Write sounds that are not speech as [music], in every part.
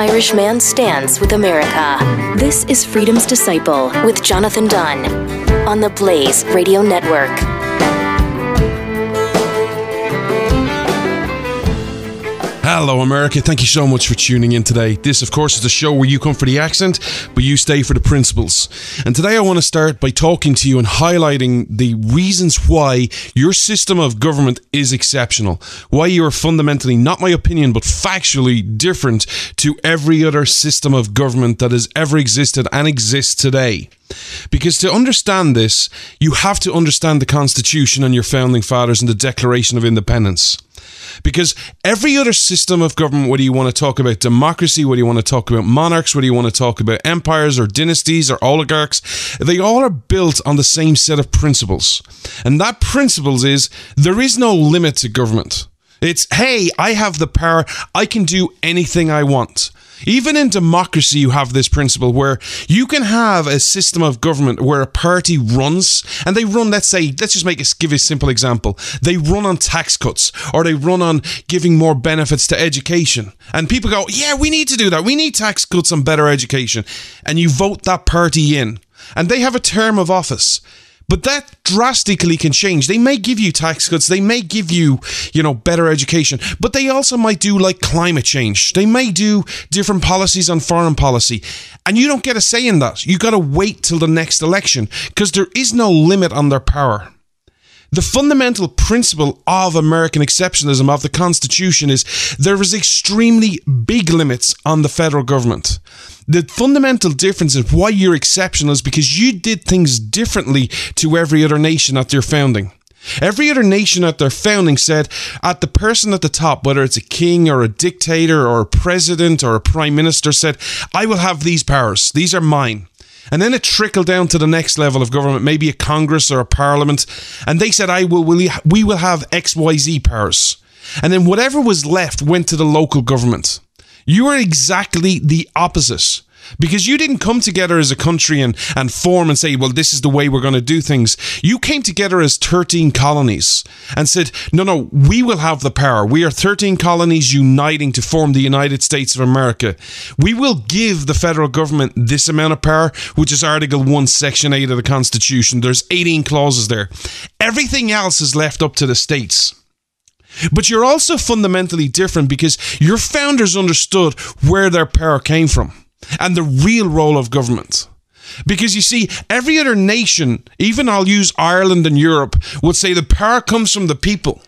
Irish man stands with America. This is Freedom's Disciple with Jonathan Dunn on the Blaze Radio Network. Hello, America. Thank you so much for tuning in today. This, of course, is the show where you come for the accent, but you stay for the principles. And today I want to start by talking to you and highlighting the reasons why your system of government is exceptional. Why you are fundamentally, not my opinion, but factually different to every other system of government that has ever existed and exists today. Because to understand this, you have to understand the Constitution and your founding fathers and the Declaration of Independence. Because every other system of government, whether you want to talk about democracy, whether you want to talk about monarchs, whether you want to talk about empires or dynasties or oligarchs, they all are built on the same set of principles. And that principles is there is no limit to government. It's, hey, I have the power, I can do anything I want. Even in democracy, you have this principle where you can have a system of government where a party runs and they run, let's say, let's just make a, give a simple example. They run on tax cuts or they run on giving more benefits to education. And people go, yeah, we need to do that. We need tax cuts and better education. And you vote that party in and they have a term of office. But that drastically can change. They may give you tax cuts, they may give you, you know, better education, but they also might do like climate change. They may do different policies on foreign policy. And you don't get a say in that. You got to wait till the next election because there is no limit on their power. The fundamental principle of American exceptionalism of the Constitution is there is extremely big limits on the federal government. The fundamental difference in why you're exceptional is because you did things differently to every other nation at their founding. Every other nation at their founding said at the person at the top, whether it's a king or a dictator or a president or a prime minister, said, I will have these powers. These are mine. And then it trickled down to the next level of government, maybe a Congress or a Parliament. And they said, I will, we will have XYZ powers. And then whatever was left went to the local government. You are exactly the opposite because you didn't come together as a country and, and form and say, well, this is the way we're going to do things. You came together as 13 colonies and said, no, no, we will have the power. We are 13 colonies uniting to form the United States of America. We will give the federal government this amount of power, which is Article 1, Section 8 of the Constitution. There's 18 clauses there. Everything else is left up to the states. But you're also fundamentally different because your founders understood where their power came from and the real role of government. Because you see, every other nation, even I'll use Ireland and Europe, would say the power comes from the people.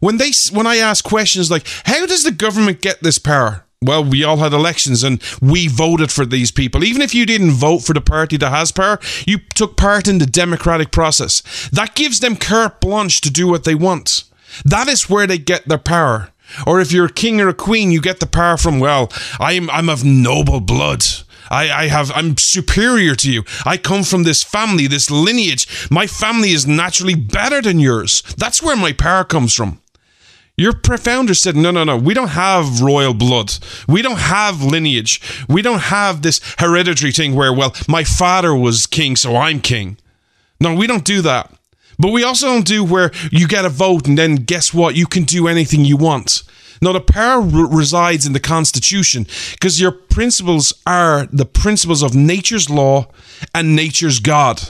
When they when I ask questions like, how does the government get this power? Well, we all had elections and we voted for these people. Even if you didn't vote for the party that has power, you took part in the democratic process. That gives them carte blanche to do what they want. That is where they get their power. Or if you're a king or a queen, you get the power from, well, I'm, I'm of noble blood. I, I have I'm superior to you. I come from this family, this lineage. My family is naturally better than yours. That's where my power comes from. Your founder said, no, no, no, we don't have royal blood. We don't have lineage. We don't have this hereditary thing where, well, my father was king, so I'm king. No, we don't do that. But we also don't do where you get a vote and then guess what? You can do anything you want. No, the power resides in the Constitution because your principles are the principles of nature's law and nature's God.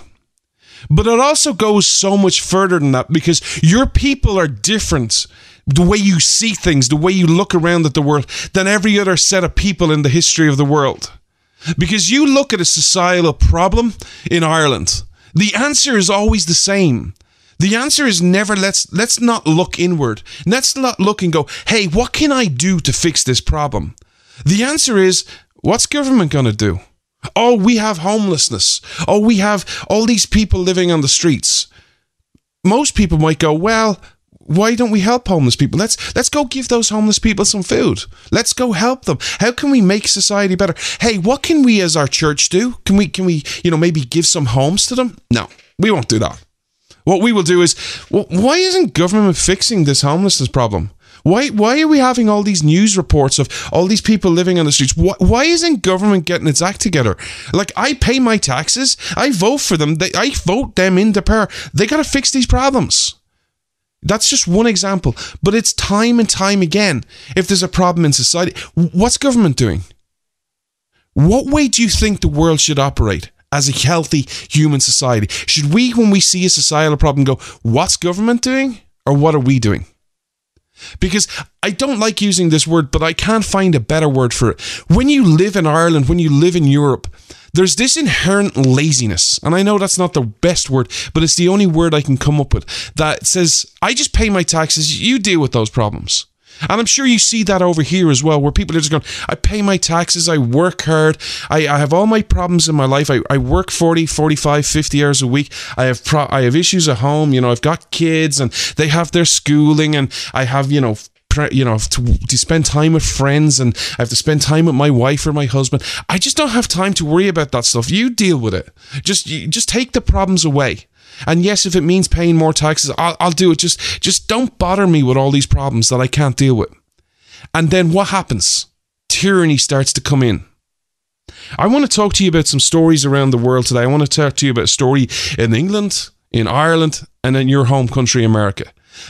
But it also goes so much further than that because your people are different. The way you see things, the way you look around at the world, than every other set of people in the history of the world. Because you look at a societal problem in Ireland, the answer is always the same. The answer is never let's let's not look inward. Let's not look and go, "Hey, what can I do to fix this problem?" The answer is, what's government going to do? Oh, we have homelessness. Oh, we have all these people living on the streets. Most people might go, "Well, why don't we help homeless people? Let's let's go give those homeless people some food. Let's go help them. How can we make society better? Hey, what can we as our church do? Can we can we, you know, maybe give some homes to them? No. We won't do that. What we will do is, well, why isn't government fixing this homelessness problem? Why why are we having all these news reports of all these people living on the streets? Why, why isn't government getting its act together? Like I pay my taxes, I vote for them, they, I vote them into power. They got to fix these problems. That's just one example, but it's time and time again. If there's a problem in society, what's government doing? What way do you think the world should operate as a healthy human society? Should we, when we see a societal problem, go, what's government doing? Or what are we doing? Because I don't like using this word, but I can't find a better word for it. When you live in Ireland, when you live in Europe, there's this inherent laziness. And I know that's not the best word, but it's the only word I can come up with that says, I just pay my taxes, you deal with those problems. And I'm sure you see that over here as well, where people are just going, I pay my taxes, I work hard, I, I have all my problems in my life. I, I work 40, 45, 50 hours a week. I have pro- I have issues at home, you know, I've got kids and they have their schooling and I have, you know, you know to, to spend time with friends and I have to spend time with my wife or my husband. I just don't have time to worry about that stuff. You deal with it. Just just take the problems away. And yes, if it means paying more taxes, I'll, I'll do it. Just, just don't bother me with all these problems that I can't deal with. And then what happens? Tyranny starts to come in. I want to talk to you about some stories around the world today. I want to talk to you about a story in England, in Ireland, and in your home country, America.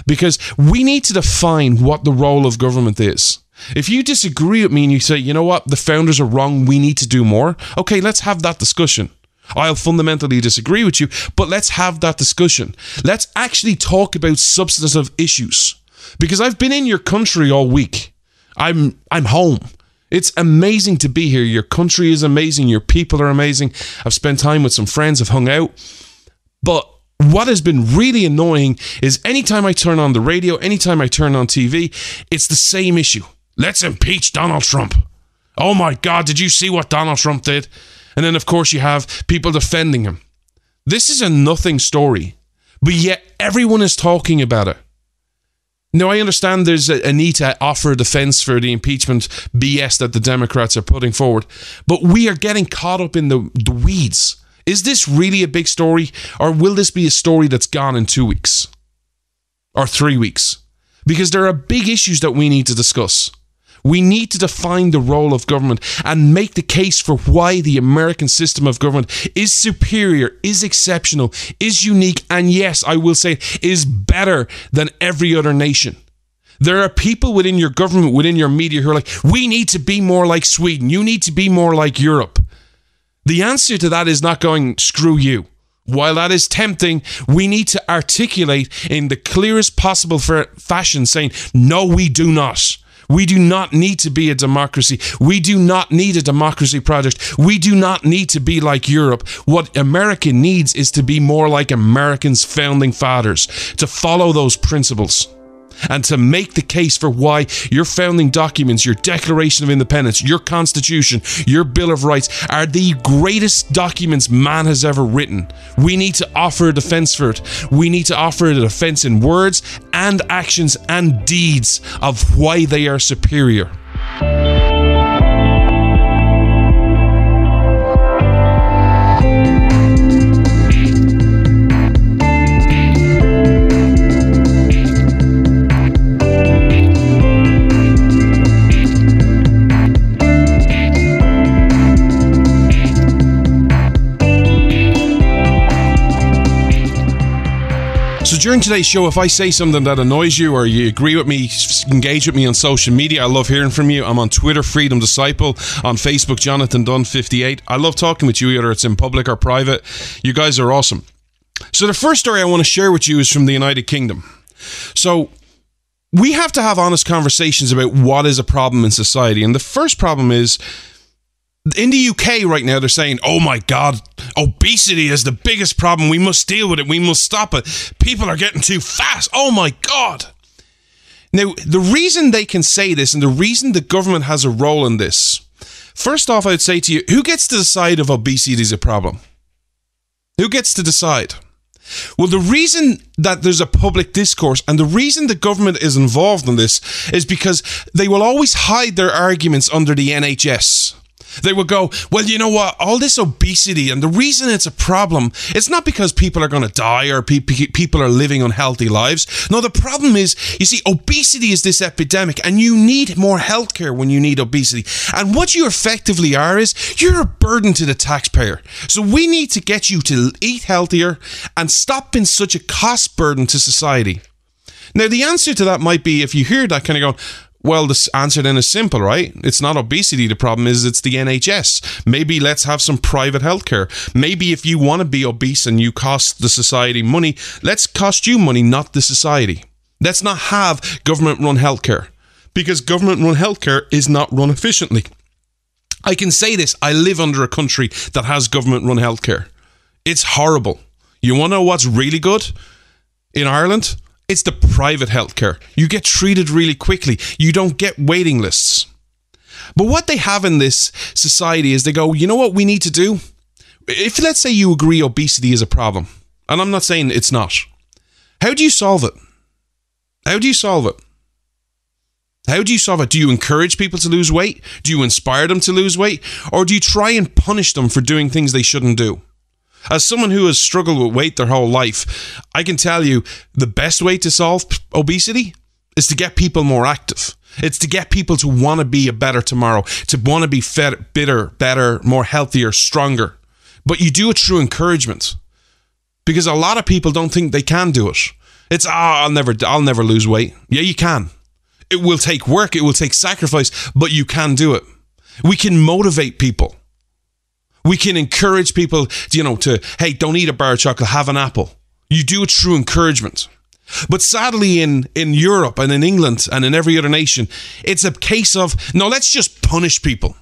Because we need to define what the role of government is. If you disagree with me and you say, you know what, the founders are wrong, we need to do more, okay, let's have that discussion. I'll fundamentally disagree with you, but let's have that discussion. Let's actually talk about substantive issues. Because I've been in your country all week. I'm I'm home. It's amazing to be here. Your country is amazing. Your people are amazing. I've spent time with some friends, I've hung out. But what has been really annoying is anytime I turn on the radio, anytime I turn on TV, it's the same issue. Let's impeach Donald Trump. Oh my God, did you see what Donald Trump did? And then, of course, you have people defending him. This is a nothing story, but yet everyone is talking about it. Now, I understand there's a, need to offer defense for the impeachment BS that the Democrats are putting forward, but we are getting caught up in the, the weeds. Is this really a big story, or will this be a story that's gone in two weeks or three weeks? Because there are big issues that we need to discuss. We need to define the role of government and make the case for why the American system of government is superior, is exceptional, is unique, and yes, I will say, is better than every other nation. There are people within your government, within your media, who are like, we need to be more like Sweden. You need to be more like Europe. The answer to that is not going, screw you. While that is tempting, we need to articulate in the clearest possible fashion saying, no, we do not. We do not need to be a democracy. We do not need a democracy project. We do not need to be like Europe. What America needs is to be more like Americans' founding fathers, to follow those principles and to make the case for why your founding documents, your Declaration of Independence, your Constitution, your Bill of Rights are the greatest documents man has ever written. We need to offer a defense for it. We need to offer a defense in words and actions and deeds of why they are superior. During today's show, if I say something that annoys you or you agree with me, engage with me on social media. I love hearing from you. I'm on Twitter, Freedom Disciple, on Facebook, Jonathan Dunn 58. I love talking with you, whether it's in public or private. You guys are awesome. So, the first story I want to share with you is from the United Kingdom. So, we have to have honest conversations about what is a problem in society. And the first problem is in the UK right now, they're saying, oh my God, obesity is the biggest problem. We must deal with it. We must stop it. People are getting too fast. Oh my God. Now, the reason they can say this and the reason the government has a role in this, first off, I'd say to you, who gets to decide if obesity is a problem? Who gets to decide? Well, the reason that there's a public discourse and the reason the government is involved in this is because they will always hide their arguments under the NHS. They would go, well, you know what? All this obesity, and the reason it's a problem, it's not because people are going to die or pe- pe- people are living unhealthy lives. No, the problem is, you see, obesity is this epidemic, and you need more healthcare when you need obesity. And what you effectively are is, you're a burden to the taxpayer. So we need to get you to eat healthier and stop being such a cost burden to society. Now, the answer to that might be if you hear that kind of going, well, the answer then is simple, right? It's not obesity. The problem is it's the NHS. Maybe let's have some private healthcare. Maybe if you want to be obese and you cost the society money, let's cost you money, not the society. Let's not have government run healthcare because government run healthcare is not run efficiently. I can say this I live under a country that has government run healthcare. It's horrible. You want to know what's really good in Ireland? It's the private healthcare. You get treated really quickly. You don't get waiting lists. But what they have in this society is they go, you know what we need to do? If let's say you agree obesity is a problem, and I'm not saying it's not, how do you solve it? How do you solve it? How do you solve it? Do you encourage people to lose weight? Do you inspire them to lose weight? Or do you try and punish them for doing things they shouldn't do? As someone who has struggled with weight their whole life, I can tell you the best way to solve obesity is to get people more active. It's to get people to want to be a better tomorrow, to want to be fed, bitter, better, more healthier, stronger. But you do it through encouragement. Because a lot of people don't think they can do it. It's ah, oh, I'll never I'll never lose weight. Yeah, you can. It will take work, it will take sacrifice, but you can do it. We can motivate people. We can encourage people, you know, to, hey, don't eat a bar of chocolate, have an apple. You do it through encouragement. But sadly, in, in Europe and in England and in every other nation, it's a case of, no, let's just punish people.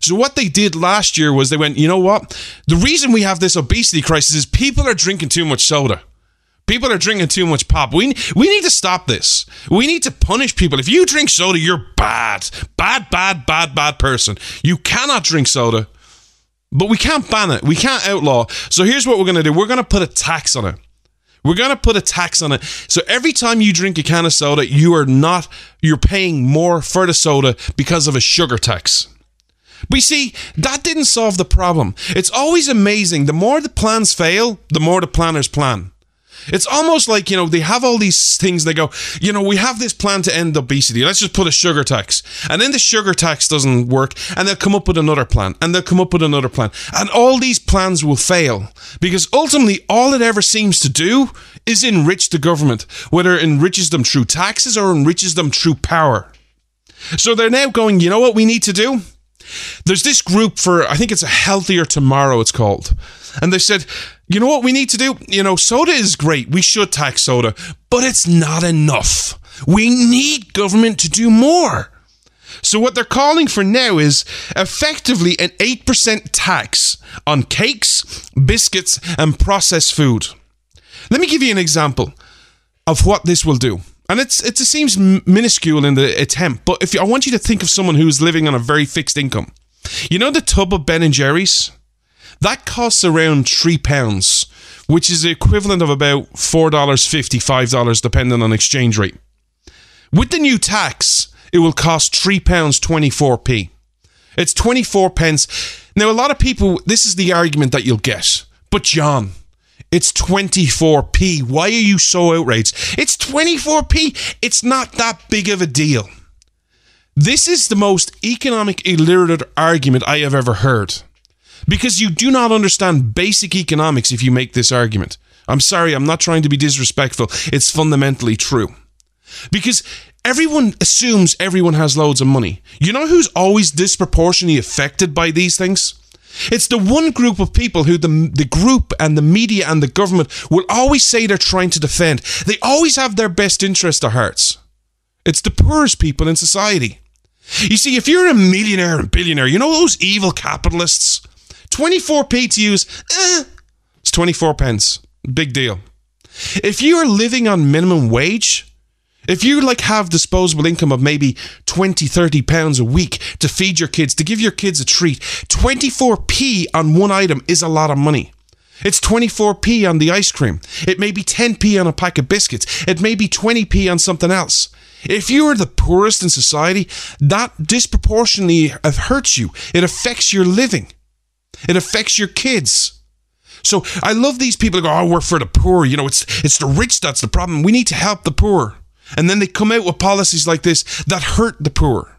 So, what they did last year was they went, you know what? The reason we have this obesity crisis is people are drinking too much soda. People are drinking too much pop. We, we need to stop this. We need to punish people. If you drink soda, you're bad. Bad, bad, bad, bad person. You cannot drink soda. But we can't ban it. We can't outlaw. So here's what we're going to do we're going to put a tax on it. We're going to put a tax on it. So every time you drink a can of soda, you are not, you're paying more for the soda because of a sugar tax. But you see, that didn't solve the problem. It's always amazing. The more the plans fail, the more the planners plan. It's almost like, you know, they have all these things. They go, you know, we have this plan to end obesity. Let's just put a sugar tax. And then the sugar tax doesn't work. And they'll come up with another plan. And they'll come up with another plan. And all these plans will fail because ultimately all it ever seems to do is enrich the government, whether it enriches them through taxes or enriches them through power. So they're now going, you know what we need to do? There's this group for, I think it's a healthier tomorrow, it's called. And they said, you know what we need to do? You know, soda is great. We should tax soda, but it's not enough. We need government to do more. So, what they're calling for now is effectively an 8% tax on cakes, biscuits, and processed food. Let me give you an example of what this will do. And it's, it seems minuscule in the attempt, but if you, I want you to think of someone who's living on a very fixed income. You know the tub of Ben and Jerry's? That costs around three pounds, which is the equivalent of about four dollars fifty, five dollars, depending on exchange rate. With the new tax, it will cost three pounds twenty four p. It's twenty four pence. Now, a lot of people, this is the argument that you'll get. But John, it's 24p. Why are you so outraged? It's 24p. It's not that big of a deal. This is the most economic illiterate argument I have ever heard because you do not understand basic economics if you make this argument. I'm sorry, I'm not trying to be disrespectful. It's fundamentally true. Because everyone assumes everyone has loads of money. You know who's always disproportionately affected by these things? It's the one group of people who the, the group and the media and the government will always say they're trying to defend. They always have their best interest at heart. It's the poorest people in society. You see, if you're a millionaire and billionaire, you know those evil capitalists 24p to use, eh, it's 24 pence. Big deal. If you are living on minimum wage, if you like have disposable income of maybe 20, 30 pounds a week to feed your kids, to give your kids a treat, 24p on one item is a lot of money. It's 24p on the ice cream. It may be 10p on a pack of biscuits. It may be 20p on something else. If you are the poorest in society, that disproportionately hurts you. It affects your living. It affects your kids. So I love these people who go, oh, we're for the poor. You know, it's it's the rich that's the problem. We need to help the poor. And then they come out with policies like this that hurt the poor.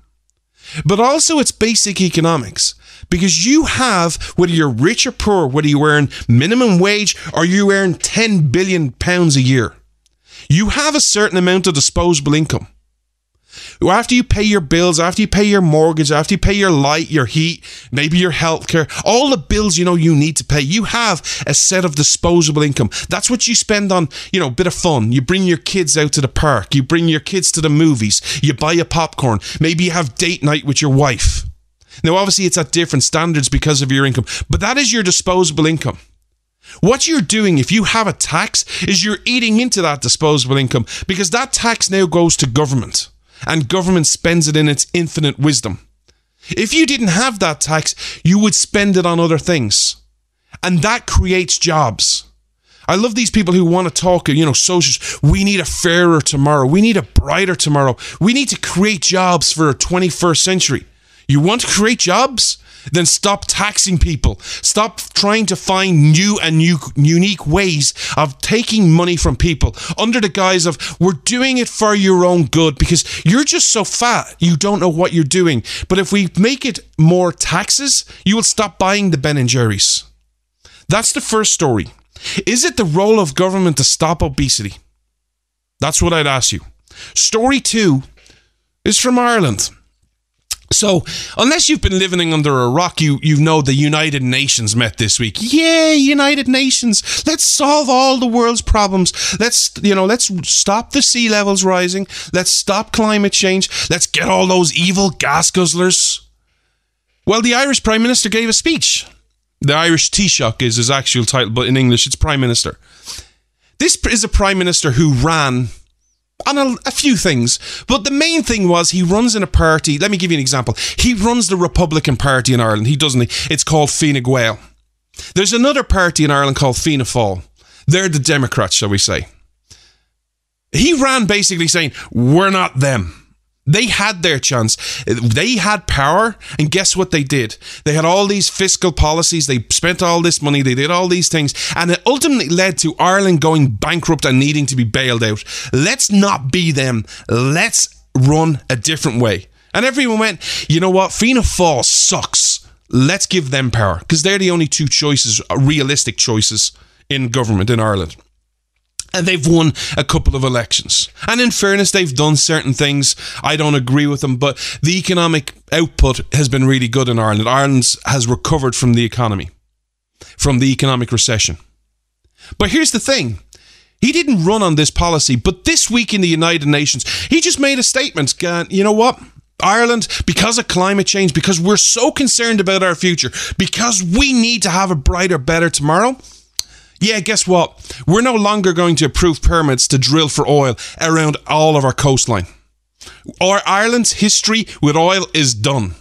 But also it's basic economics. Because you have, whether you're rich or poor, whether you earn minimum wage or you earn 10 billion pounds a year, You have a certain amount of disposable income. After you pay your bills, after you pay your mortgage, after you pay your light, your heat, maybe your healthcare, all the bills you know you need to pay, you have a set of disposable income. That's what you spend on, you know, a bit of fun. You bring your kids out to the park, you bring your kids to the movies, you buy a popcorn, maybe you have date night with your wife. Now, obviously, it's at different standards because of your income, but that is your disposable income. What you're doing if you have a tax is you're eating into that disposable income because that tax now goes to government and government spends it in its infinite wisdom. If you didn't have that tax, you would spend it on other things. And that creates jobs. I love these people who want to talk, you know, socials. We need a fairer tomorrow. We need a brighter tomorrow. We need to create jobs for a 21st century. You want to create jobs? then stop taxing people. Stop trying to find new and new unique ways of taking money from people under the guise of we're doing it for your own good because you're just so fat you don't know what you're doing. But if we make it more taxes, you will stop buying the Ben and Jerry's. That's the first story. Is it the role of government to stop obesity? That's what I'd ask you. Story two is from Ireland. So, unless you've been living under a rock, you you know the United Nations met this week. Yay, United Nations. Let's solve all the world's problems. Let's you know, let's stop the sea levels rising. Let's stop climate change. Let's get all those evil gas guzzlers. Well, the Irish Prime Minister gave a speech. The Irish Taoiseach is his actual title, but in English it's Prime Minister. This is a Prime Minister who ran on a, a, few things. But the main thing was he runs in a party. Let me give you an example. He runs the Republican Party in Ireland. He doesn't. It's called Fine Gael. There's another party in Ireland called Fianna Fáil. They're the Democrats, shall we say. He ran basically saying, We're not them. They had their chance. They had power, and guess what they did? They had all these fiscal policies. They spent all this money. They did all these things, and it ultimately led to Ireland going bankrupt and needing to be bailed out. Let's not be them. Let's run a different way. And everyone went, you know what? Fianna Fáil sucks. Let's give them power because they're the only two choices, realistic choices in government in Ireland and [laughs] they've won a couple of elections. And in fairness, they've done certain things. I don't agree with them, but the economic output has been really good in Ireland. Ireland has recovered from the economy, from the economic recession. But here's the thing. He didn't run on this policy, but this week in the United Nations, he just made a statement. You know what? Ireland, because of climate change, because we're so concerned about our future, because we need to have a brighter, better tomorrow, yeah, guess what? We're no longer going to approve permits to drill for oil around all of our coastline. Our Ireland's history with oil is done.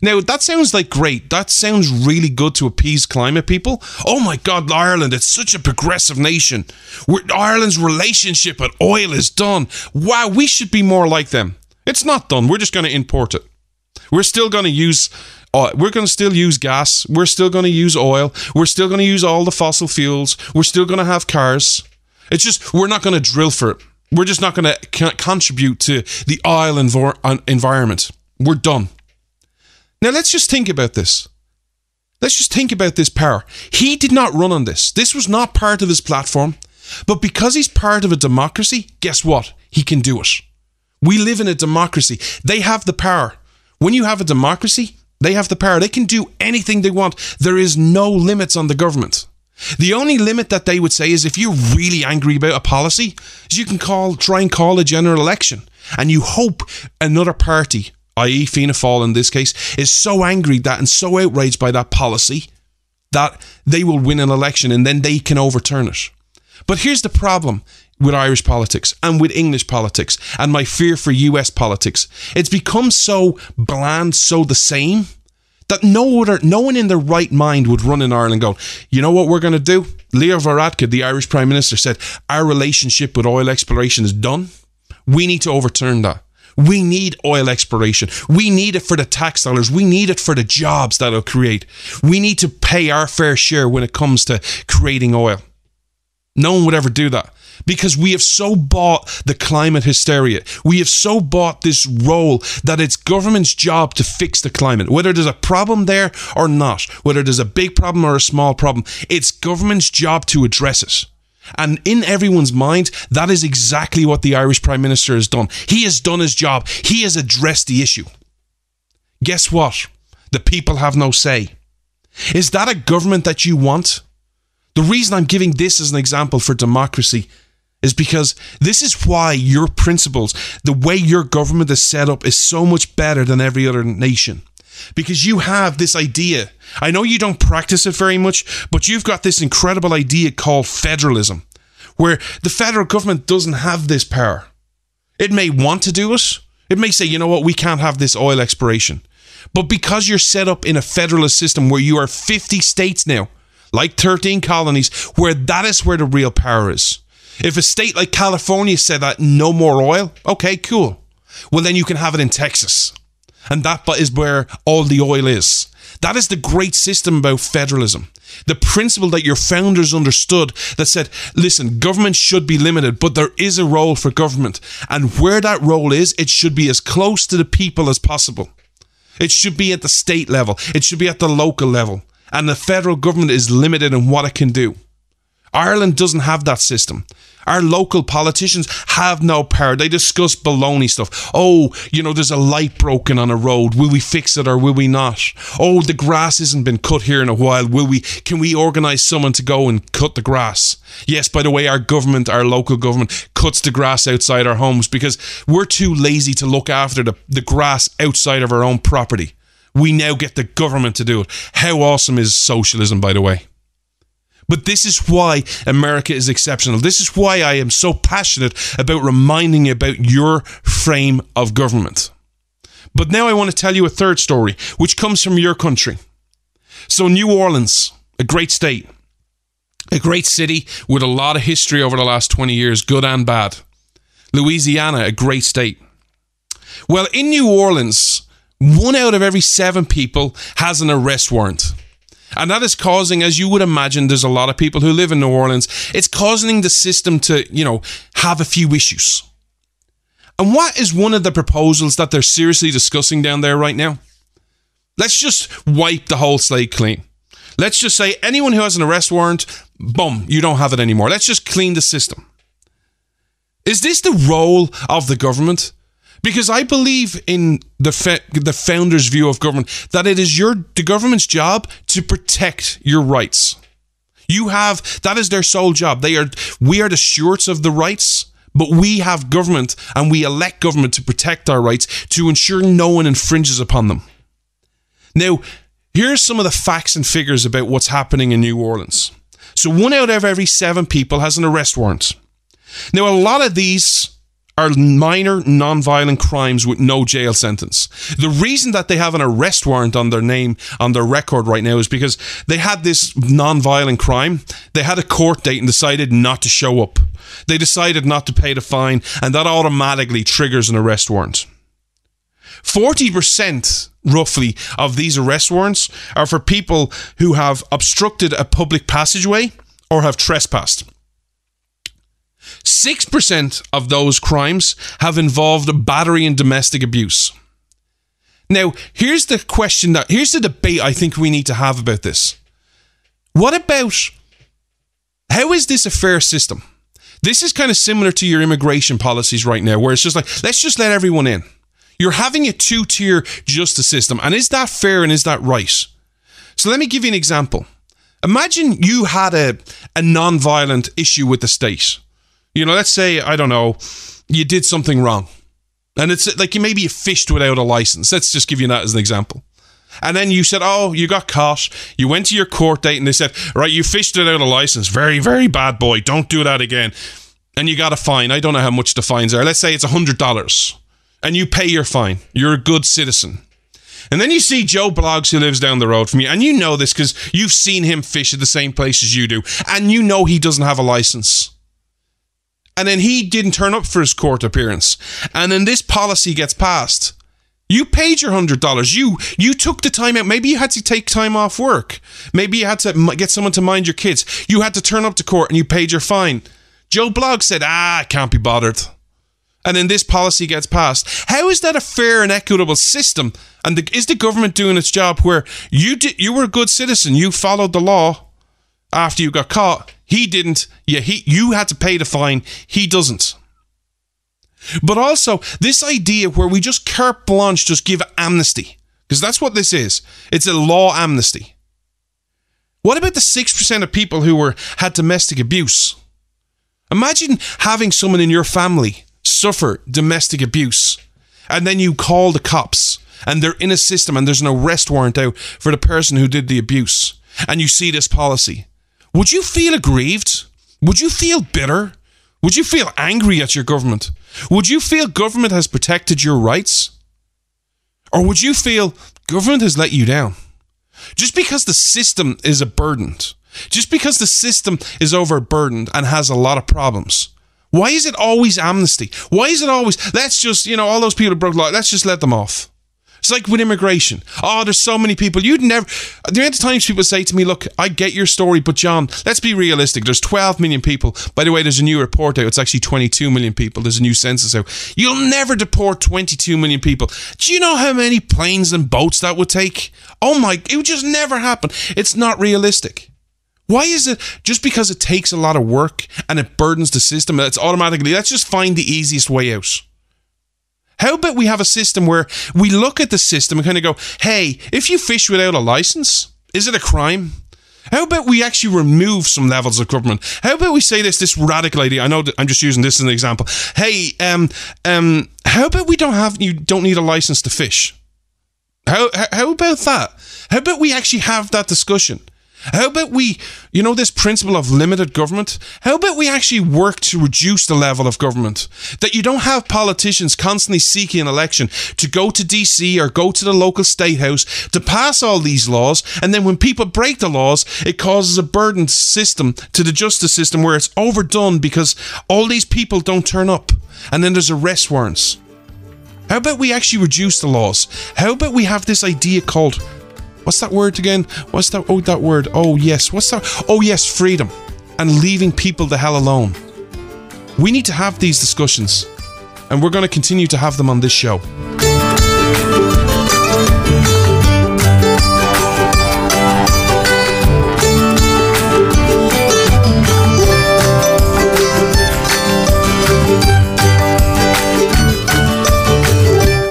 Now, that sounds like great. That sounds really good to appease climate people. Oh my God, Ireland, it's such a progressive nation. We're, Ireland's relationship with oil is done. Wow, we should be more like them. It's not done. We're just going to import it. We're still going to use we're going to still use gas. We're still going to use oil. We're still going to use all the fossil fuels. We're still going to have cars. It's just, we're not going to drill for it. We're just not going to contribute to the oil environment. We're done. Now, let's just think about this. Let's just think about this power. He did not run on this. This was not part of his platform. But because he's part of a democracy, guess what? He can do it. We live in a democracy. They have the power. When you have a democracy, they have the power. They can do anything they want. There is no limits on the government. The only limit that they would say is if you're really angry about a policy, is you can call try and call a general election. And you hope another party, i.e. Fianna Fáil in this case, is so angry that and so outraged by that policy that they will win an election and then they can overturn it. But here's the problem with Irish politics and with English politics and my fear for US politics. It's become so bland, so the same that no other, no one in their right mind would run in Ireland go, you know what we're going to do? Leo Varadkar, the Irish Prime Minister, said our relationship with oil exploration is done. We need to overturn that. We need oil exploration. We need it for the tax dollars. We need it for the jobs that it'll create. We need to pay our fair share when it comes to creating oil. No one would ever do that because we have so bought the climate hysteria. We have so bought this role that it's government's job to fix the climate. Whether there's a problem there or not, whether there's a big problem or a small problem, it's government's job to address it. And in everyone's mind, that is exactly what the Irish Prime Minister has done. He has done his job, he has addressed the issue. Guess what? The people have no say. Is that a government that you want? The reason I'm giving this as an example for democracy is because this is why your principles, the way your government is set up, is so much better than every other nation. Because you have this idea. I know you don't practice it very much, but you've got this incredible idea called federalism, where the federal government doesn't have this power. It may want to do it. It may say, you know what, we can't have this oil exploration. But because you're set up in a federalist system where you are 50 states now, like 13 colonies, where that is where the real power is. If a state like California said that no more oil, okay, cool. Well, then you can have it in Texas. And that is where all the oil is. That is the great system about federalism. The principle that your founders understood that said, listen, government should be limited, but there is a role for government. And where that role is, it should be as close to the people as possible. It should be at the state level, it should be at the local level. And the federal government is limited in what it can do. Ireland doesn't have that system. Our local politicians have no power. They discuss baloney stuff. Oh, you know, there's a light broken on a road. Will we fix it or will we not? Oh, the grass hasn't been cut here in a while. Will we? Can we organise someone to go and cut the grass? Yes, by the way, our government, our local government, cuts the grass outside our homes because we're too lazy to look after the, the grass outside of our own property. We now get the government to do it. How awesome is socialism, by the way? But this is why America is exceptional. This is why I am so passionate about reminding you about your frame of government. But now I want to tell you a third story, which comes from your country. So, New Orleans, a great state, a great city with a lot of history over the last 20 years, good and bad. Louisiana, a great state. Well, in New Orleans, one out of every seven people has an arrest warrant. And that is causing, as you would imagine, there's a lot of people who live in New Orleans, it's causing the system to, you know, have a few issues. And what is one of the proposals that they're seriously discussing down there right now? Let's just wipe the whole slate clean. Let's just say anyone who has an arrest warrant, boom, you don't have it anymore. Let's just clean the system. Is this the role of the government? Because I believe in the the founder's view of government that it is your the government's job to protect your rights. You have that is their sole job. They are we are the stewards of the rights. But we have government and we elect government to protect our rights to ensure no one infringes upon them. Now, here's some of the facts and figures about what's happening in New Orleans. So, one out of every seven people has an arrest warrant. Now, a lot of these are minor non-violent crimes with no jail sentence. The reason that they have an arrest warrant on their name on their record right now is because they had this non-violent crime. They had a court date and decided not to show up. They decided not to pay the fine and that automatically triggers an arrest warrant. 40% roughly of these arrest warrants are for people who have obstructed a public passageway or have trespassed. 6% of those crimes have involved battery and domestic abuse. Now, here's the question that here's the debate I think we need to have about this. What about how is this a fair system? This is kind of similar to your immigration policies right now, where it's just like, let's just let everyone in. You're having a two tier justice system. And is that fair and is that right? So let me give you an example. Imagine you had a, a non violent issue with the state. You know, let's say, I don't know, you did something wrong. And it's like you maybe you fished without a license. Let's just give you that as an example. And then you said, Oh, you got caught. You went to your court date and they said, Right, you fished without a license. Very, very bad boy. Don't do that again. And you got a fine. I don't know how much the fines are. Let's say it's $100. And you pay your fine. You're a good citizen. And then you see Joe Bloggs, who lives down the road from you, and you know this because you've seen him fish at the same place as you do, and you know he doesn't have a license. And then he didn't turn up for his court appearance. And then this policy gets passed. You paid your hundred dollars. You you took the time out. Maybe you had to take time off work. Maybe you had to get someone to mind your kids. You had to turn up to court and you paid your fine. Joe Blogg said, "Ah, I can't be bothered." And then this policy gets passed. How is that a fair and equitable system? And the, is the government doing its job where you did, you were a good citizen, you followed the law, after you got caught. He didn't. Yeah, he you had to pay the fine. He doesn't. But also this idea where we just carte blanche just give amnesty because that's what this is. It's a law amnesty. What about the six percent of people who were had domestic abuse? Imagine having someone in your family suffer domestic abuse, and then you call the cops, and they're in a system, and there's an arrest warrant out for the person who did the abuse, and you see this policy. Would you feel aggrieved? Would you feel bitter? Would you feel angry at your government? Would you feel government has protected your rights? Or would you feel government has let you down? Just because the system is a burden, just because the system is overburdened and has a lot of problems, why is it always amnesty? Why is it always, let's just, you know, all those people broke law, let's just let them off? It's like with immigration. Oh, there's so many people. You'd never. The amount of times people say to me, "Look, I get your story, but John, let's be realistic. There's 12 million people. By the way, there's a new report out. It's actually 22 million people. There's a new census out. You'll never deport 22 million people. Do you know how many planes and boats that would take? Oh my! It would just never happen. It's not realistic. Why is it just because it takes a lot of work and it burdens the system? It's automatically let's just find the easiest way out. How about we have a system where we look at the system and kind of go, hey, if you fish without a license, is it a crime? How about we actually remove some levels of government? How about we say this this radical idea? I know I'm just using this as an example. Hey, um, um, how about we don't have you don't need a license to fish? How how about that? How about we actually have that discussion? How about we, you know, this principle of limited government? How about we actually work to reduce the level of government? That you don't have politicians constantly seeking an election to go to DC or go to the local state house to pass all these laws, and then when people break the laws, it causes a burdened system to the justice system where it's overdone because all these people don't turn up, and then there's arrest warrants. How about we actually reduce the laws? How about we have this idea called What's that word again? What's that? Oh, that word. Oh, yes. What's that? Oh, yes, freedom. And leaving people the hell alone. We need to have these discussions, and we're going to continue to have them on this show.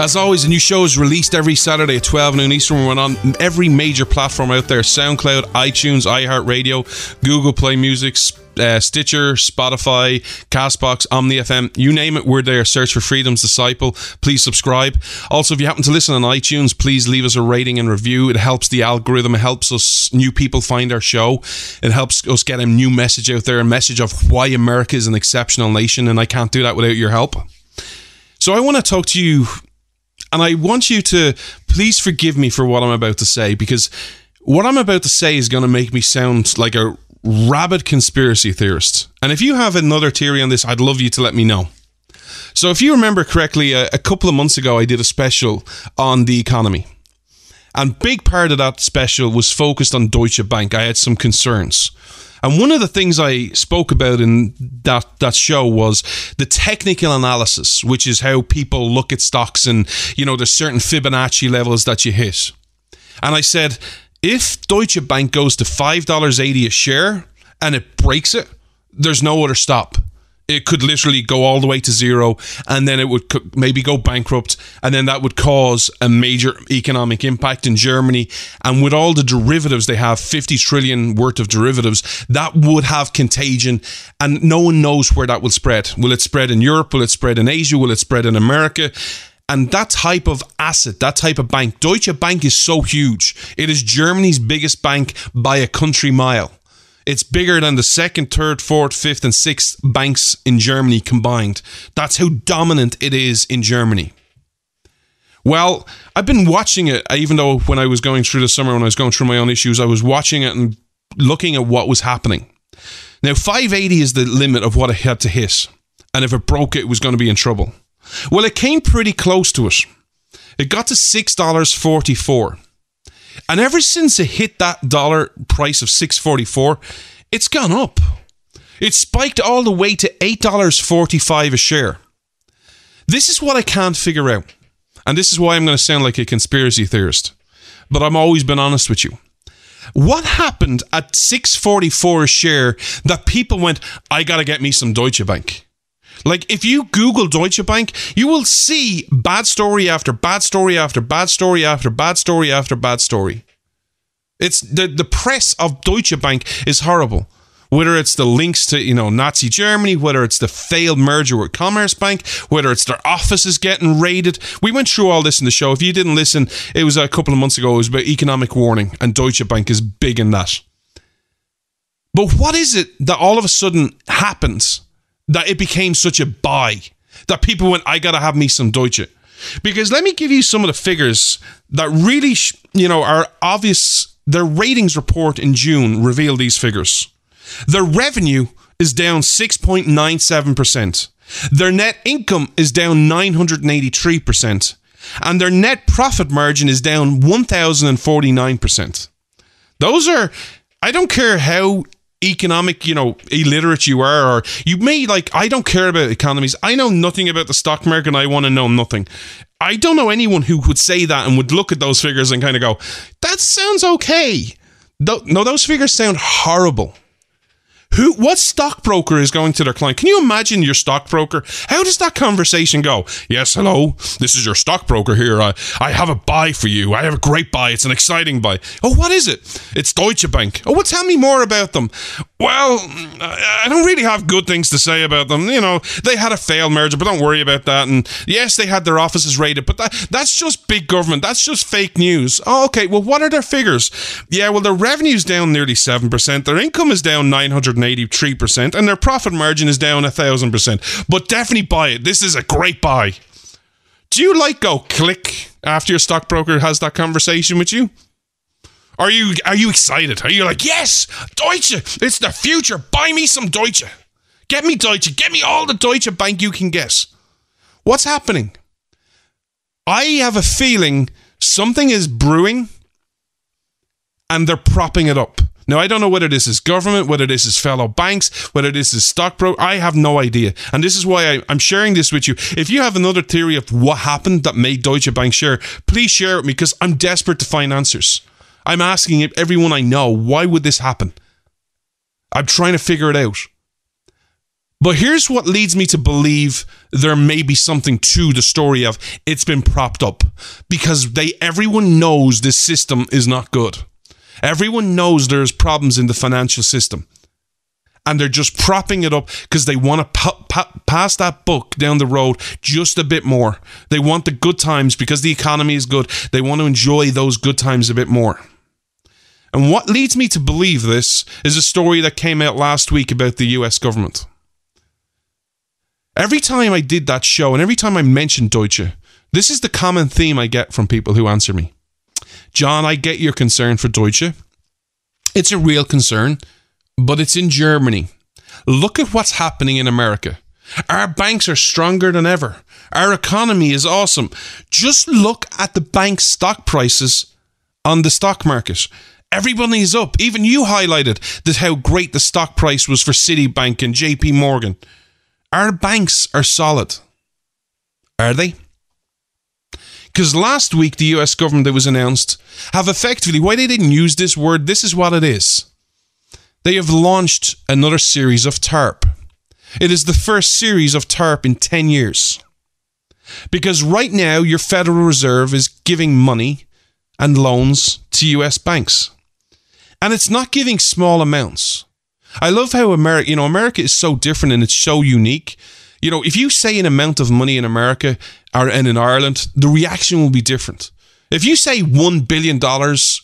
As always, a new show is released every Saturday at 12 noon Eastern. We're on every major platform out there SoundCloud, iTunes, iHeartRadio, Google Play Music, uh, Stitcher, Spotify, Castbox, Omny FM, you name it, we're there. Search for Freedom's Disciple. Please subscribe. Also, if you happen to listen on iTunes, please leave us a rating and review. It helps the algorithm. It helps us new people find our show. It helps us get a new message out there, a message of why America is an exceptional nation, and I can't do that without your help. So I want to talk to you and I want you to please forgive me for what I'm about to say because what I'm about to say is going to make me sound like a rabid conspiracy theorist. And if you have another theory on this, I'd love you to let me know. So, if you remember correctly, a, a couple of months ago, I did a special on the economy. And big part of that special was focused on Deutsche Bank. I had some concerns. And one of the things I spoke about in that, that show was the technical analysis, which is how people look at stocks and, you know, there's certain Fibonacci levels that you hit. And I said, if Deutsche Bank goes to $5.80 a share and it breaks it, there's no other stop it could literally go all the way to zero and then it would maybe go bankrupt and then that would cause a major economic impact in Germany. And with all the derivatives they have 50 trillion worth of derivatives that would have contagion and no one knows where that will spread. Will it spread in Europe? Will it spread in Asia? Will it spread in America? And that type of asset, that type of bank, Deutsche Bank is so huge. It is Germany's biggest bank by a country mile. It's bigger than the second, third, fourth, fifth, and sixth banks in Germany combined. That's how dominant it is in Germany. Well, I've been watching it, uh, even though when I was going through the summer, when I was going through my own issues, I was watching it and looking at what was happening. Now, 580 is the limit of what it had to hit. And if it broke it, it was going to be in trouble. Well, it came pretty close to it. It got to $6.44. And ever since it hit that dollar price of 644, it's gone up. It spiked all the way to $8.45 a share. This is what I can't figure out. And this is why I'm going to sound like a conspiracy theorist. But I've always been honest with you. What happened at 644 a share that people went, I got to get me some Deutsche Bank? Like, if you Google Deutsche Bank, you will see bad story after bad story after bad story after bad story after bad story. It's the, the press of Deutsche Bank is horrible. Whether it's the links to, you know, Nazi Germany, whether it's the failed merger with Commerzbank, whether it's their offices getting raided. We went through all this in the show. If you didn't listen, it was a couple of months ago. It was about economic warning, and Deutsche Bank is big in that. But what is it that all of a sudden happens that it became such a buy that people went, I gotta have me some Deutsche. Because let me give you some of the figures that really, you know, are obvious. Their ratings report in June revealed these figures. Their revenue is down 6.97%. Their net income is down 983%. And their net profit margin is down 1,049%. Those are, I don't care how economic, you know, illiterate you are, or you may like, I don't care about economies. I know nothing about the stock market and I want to know nothing. I don't know anyone who would say that and would look at those figures and kind of go, that sounds okay. No, those figures sound horrible. Who, what stockbroker is going to their client? Can you imagine your stockbroker? How does that conversation go? Yes, hello. This is your stockbroker here. I, I have a buy for you. I have a great buy. It's an exciting buy. Oh, what is it? It's Deutsche Bank. Oh, well, tell me more about them. Well, I don't really have good things to say about them. You know, they had a failed merger, but don't worry about that. And yes, they had their offices raided, but that, that's just big government. That's just fake news. Oh, okay. Well, what are their figures? Yeah, well, their revenue's down nearly 7%. Their income is down 900 183%, and their profit margin is down 1,000%. But definitely buy it. This is a great buy. Do you like go click after your stockbroker has that conversation with you? Are you are you excited? Are you like, yes, Deutsche, it's the future. Buy me some Deutsche. Get me Deutsche. Get me all the Deutsche Bank you can get. What's happening? I have a feeling something is brewing and they're propping it up. Now, I don't know whether this is government, whether this is fellow banks, whether this is stockbroker. I have no idea. And this is why I, am sharing this with you. If you have another theory of what happened that made Deutsche Bank share, please share it with me because I'm desperate to find answers. I'm asking everyone I know, why would this happen? I'm trying to figure it out. But here's what leads me to believe there may be something to the story of it's been propped up because they everyone knows this system is not good. Everyone knows there's problems in the financial system. And they're just propping it up because they want to pa- pa- pass that book down the road just a bit more. They want the good times because the economy is good. They want to enjoy those good times a bit more. And what leads me to believe this is a story that came out last week about the US government. Every time I did that show and every time I mentioned Deutsche, this is the common theme I get from people who answer me. John, I get your concern for Deutsche. It's a real concern, but it's in Germany. Look at what's happening in America. Our banks are stronger than ever. Our economy is awesome. Just look at the bank stock prices on the stock market. Everybody's up. Even you highlighted that how great the stock price was for Citibank and JP Morgan. Our banks are solid. Are they? Because last week, the US government that was announced have effectively, why they didn't use this word, this is what it is. They have launched another series of TARP. It is the first series of TARP in 10 years. Because right now, your Federal Reserve is giving money and loans to US banks. And it's not giving small amounts. I love how America, you know, America is so different and it's so unique you know, if you say an amount of money in America or and in Ireland, the reaction will be different. If you say $1 billion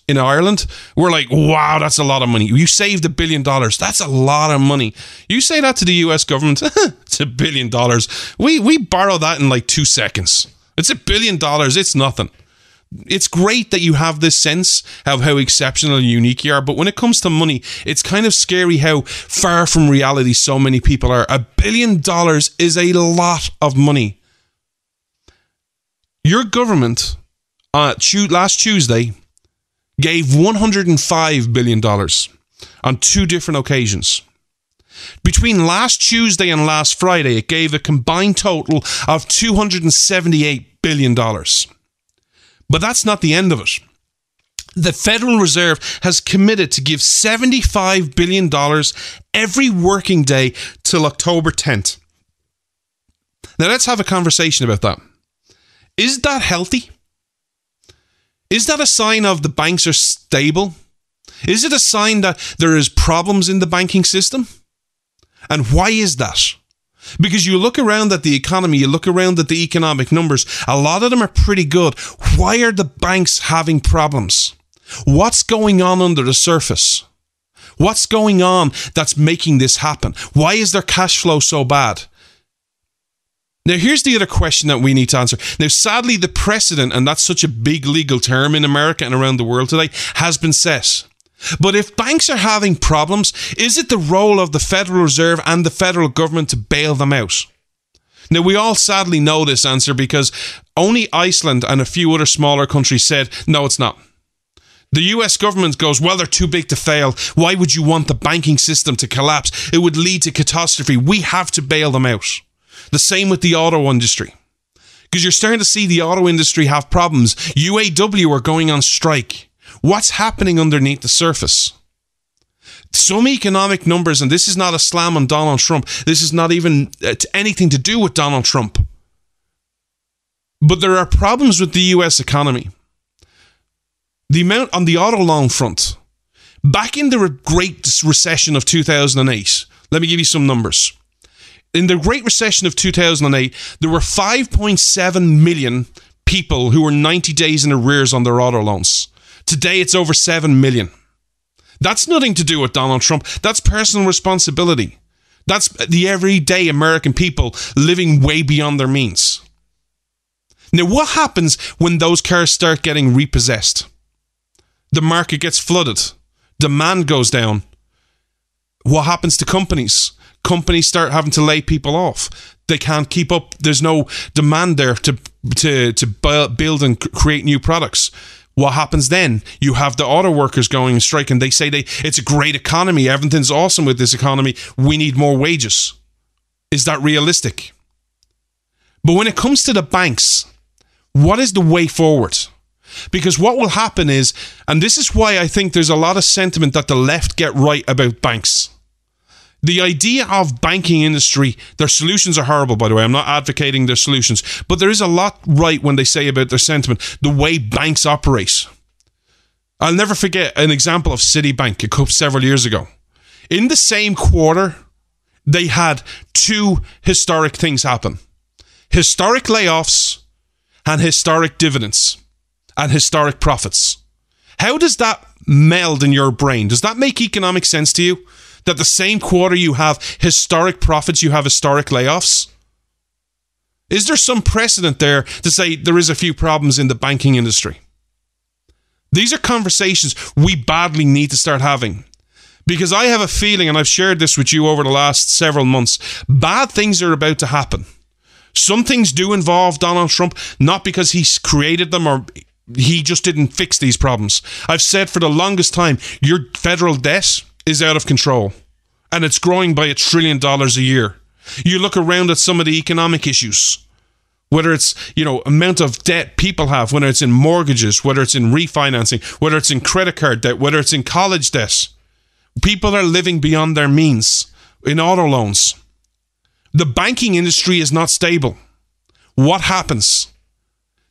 in Ireland, we're like, wow, that's a lot of money. You saved a billion dollars. That's a lot of money. You say that to the US government, [laughs] it's a billion dollars. We, we borrow that in like two seconds. It's a billion dollars. It's nothing it's great that you have this sense of how exceptional and unique you are, but when it comes to money, it's kind of scary how far from reality so many people are. A billion dollars is a lot of money. Your government, uh, last Tuesday, gave $105 billion on two different occasions. Between last Tuesday and last Friday, it gave a combined total of $278 billion. But that's not the end of it. the Federal Reserve has committed to give $75 billion every working day till October 10th. Now, let's have a conversation about that. Is that healthy? Is that a sign of the banks are stable? Is it a sign that there is problems in the banking system? And why is that? Because you look around at the economy, you look around at the economic numbers, a lot of them are pretty good. Why are the banks having problems? What's going on under the surface? What's going on that's making this happen? Why is their cash flow so bad? Now, here's the other question that we need to answer. Now, sadly, the precedent, and that's such a big legal term in America and around the world today, has been set. But if banks are having problems, is it the role of the Federal Reserve and the federal government to bail them out? Now, we all sadly know this answer because only Iceland and a few other smaller countries said, no, it's not. The US government goes, well, they're too big to fail. Why would you want the banking system to collapse? It would lead to catastrophe. We have to bail them out. The same with the auto industry. Because you're starting to see the auto industry have problems. UAW are going on strike. What's happening underneath the surface? Some economic numbers, and this is not a slam on Donald Trump, this is not even uh, anything to do with Donald Trump. But there are problems with the US economy. The amount on the auto loan front, back in the Great Recession of 2008, let me give you some numbers. In the Great Recession of 2008, there were 5.7 million people who were 90 days in arrears on their auto loans. Today, it's over 7 million. That's nothing to do with Donald Trump. That's personal responsibility. That's the everyday American people living way beyond their means. Now, what happens when those cars start getting repossessed? the market gets flooded, demand goes down. What happens to companies? Companies start having to lay people off. They can't keep up. There's no demand there to to to build and create new products. What happens then? You have the auto workers going and striking. They say they it's a great economy. Everything's awesome with this economy. We need more wages. Is that realistic? But when it comes to the banks, what is the way forward? Because what will happen is, and this is why I think there's a lot of sentiment that the left get right about banks. The idea of banking industry, their solutions are horrible, by the way. I'm not advocating their solutions, but there is a lot right when they say about their sentiment, the way banks operate. I'll never forget an example of Citibank a couple several years ago. In the same quarter, they had two historic things happen historic layoffs and historic dividends and historic profits. How does that meld in your brain? Does that make economic sense to you? That the same quarter you have historic profits, you have historic layoffs? Is there some precedent there to say there is a few problems in the banking industry? These are conversations we badly need to start having. Because I have a feeling, and I've shared this with you over the last several months, bad things are about to happen. Some things do involve Donald Trump, not because he's created them or he just didn't fix these problems. I've said for the longest time, your federal debt is out of control and it's growing by a trillion dollars a year. You look around at some of the economic issues, whether it's, you know, amount of debt people have, whether it's in mortgages, whether it's in refinancing, whether it's in credit card debt, whether it's in college debt. People are living beyond their means in auto loans. The banking industry is not stable. What happens?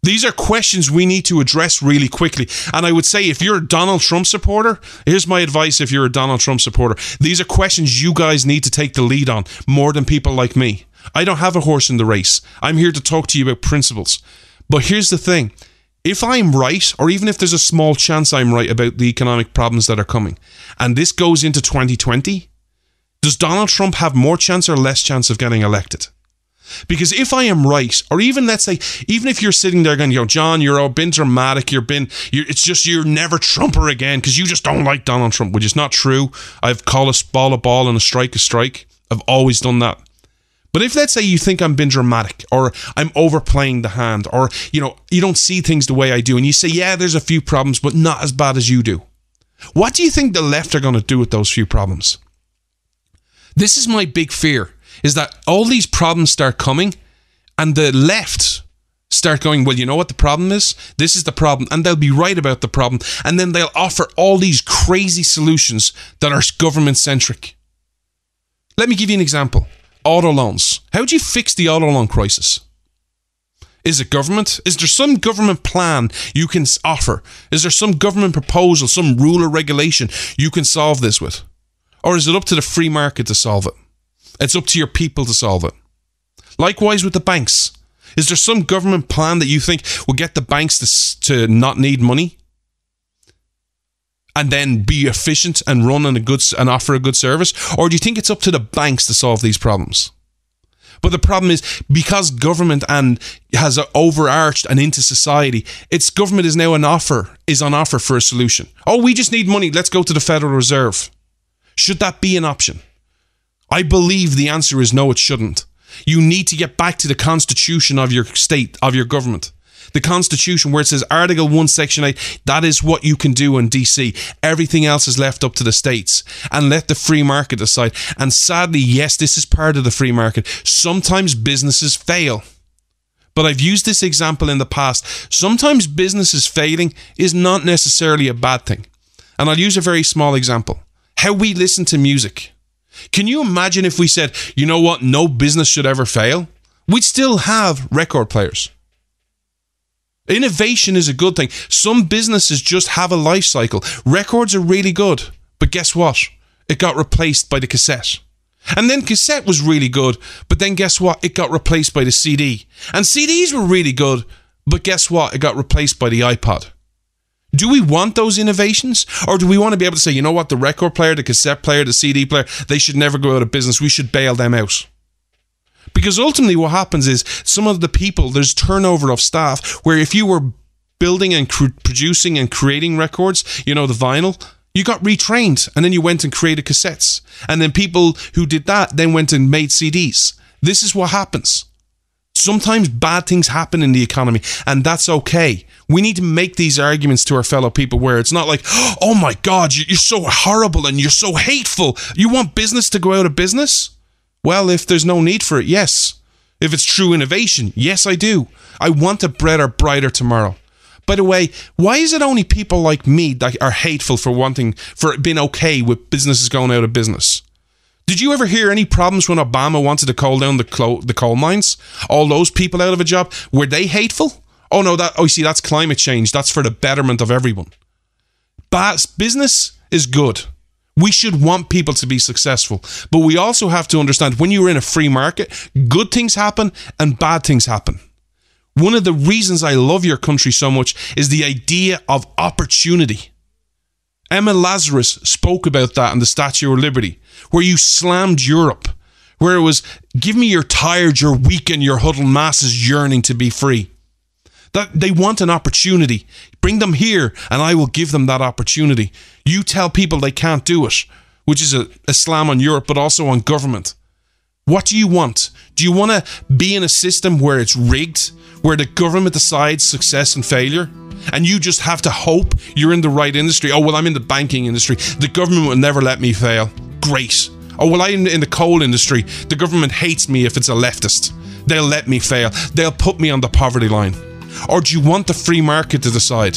These are questions we need to address really quickly. And I would say if you're a Donald Trump supporter, here's my advice if you're a Donald Trump supporter. These are questions you guys need to take the lead on more than people like me. I don't have a horse in the race. I'm here to talk to you about principles. But here's the thing if I'm right, or even if there's a small chance I'm right about the economic problems that are coming, and this goes into 2020, does Donald Trump have more chance or less chance of getting elected? Because if I am right, or even let's say, even if you're sitting there going, yo, John, you're all been dramatic, you're been, you're, it's just you're never Trumper again because you just don't like Donald Trump, which is not true. I've called a ball a ball and a strike a strike. I've always done that. But if let's say you think I'm being dramatic or I'm overplaying the hand or you know you don't see things the way I do and you say yeah there's a few problems but not as bad as you do. What do you think the left are going to do with those few problems? This is my big fear is that all these problems start coming and the left start going, well, you know what the problem is? This is the problem. And they'll be right about the problem. And then they'll offer all these crazy solutions that are government centric. Let me give you an example auto loans. How do you fix the auto loan crisis? Is it government? Is there some government plan you can offer? Is there some government proposal, some rule or regulation you can solve this with? Or is it up to the free market to solve it? It's up to your people to solve it. Likewise with the banks. Is there some government plan that you think will get the banks to, to not need money? And then be efficient and run a good and offer a good service? Or do you think it's up to the banks to solve these problems? But the problem is because government and has overarched and into society, its government is now an offer, is on offer for a solution. Oh, we just need money. Let's go to the Federal Reserve. Should that be an option? I believe the answer is no, it shouldn't. You need to get back to the constitution of your state, of your government. The constitution where it says Article 1, Section 8, that is what you can do in DC. Everything else is left up to the states and let the free market decide. And sadly, yes, this is part of the free market. Sometimes businesses fail. But I've used this example in the past. Sometimes businesses failing is not necessarily a bad thing. And I'll use a very small example. How we listen to music. Can you imagine if we said, you know what, no business should ever fail? We'd still have record players. Innovation is a good thing. Some businesses just have a life cycle. Records are really good, but guess what? It got replaced by the cassette. And then cassette was really good, but then guess what? It got replaced by the CD. And CDs were really good, but guess what? It got replaced by the iPod. Do we want those innovations? Or do we want to be able to say, you know what, the record player, the cassette player, the CD player, they should never go out of business. We should bail them out. Because ultimately, what happens is some of the people, there's turnover of staff where if you were building and cr- producing and creating records, you know, the vinyl, you got retrained and then you went and created cassettes. And then people who did that then went and made CDs. This is what happens. Sometimes bad things happen in the economy, and that's okay. We need to make these arguments to our fellow people where it's not like, oh my God, you're so horrible and you're so hateful. You want business to go out of business? Well, if there's no need for it, yes. If it's true innovation, yes, I do. I want a better, brighter tomorrow. By the way, why is it only people like me that are hateful for wanting, for being okay with businesses going out of business? Did you ever hear any problems when Obama wanted to call down the, clo- the coal mines? All those people out of a job, were they hateful? Oh no, that oh see that's climate change. That's for the betterment of everyone. But business is good. We should want people to be successful, but we also have to understand when you're in a free market, good things happen and bad things happen. One of the reasons I love your country so much is the idea of opportunity. Emma Lazarus spoke about that in the Statue of Liberty, where you slammed Europe, where it was, give me your tired, your weak, and your huddled masses yearning to be free. That they want an opportunity. Bring them here, and I will give them that opportunity. You tell people they can't do it, which is a, a slam on Europe, but also on government. What do you want? Do you want to be in a system where it's rigged, where the government decides success and failure? and you just have to hope you're in the right industry. Oh, well, I'm in the banking industry. The government will never let me fail. Great. Oh, well, I'm in the coal industry. The government hates me if it's a leftist. They'll let me fail. They'll put me on the poverty line. Or do you want the free market to decide?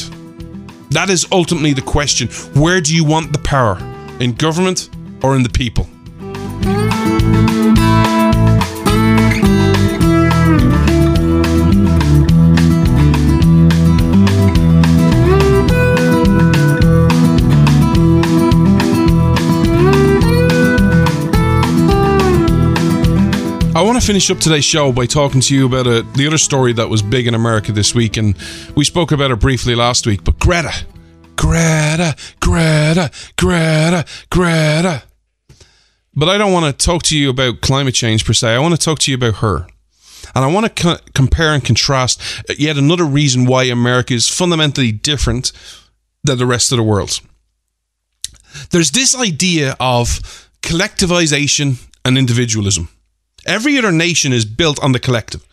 That is ultimately the question. Where do you want the power? In government or in the people? I want to finish up today's show by talking to you about a, the other story that was big in America this week, and we spoke about it briefly last week. But Greta, Greta, Greta, Greta, Greta. But I don't want to talk to you about climate change per se. I want to talk to you about her. And I want to co- compare and contrast uh, yet another reason why America is fundamentally different than the rest of the world. There's this idea of collectivization and individualism. Every other nation is built on the collective.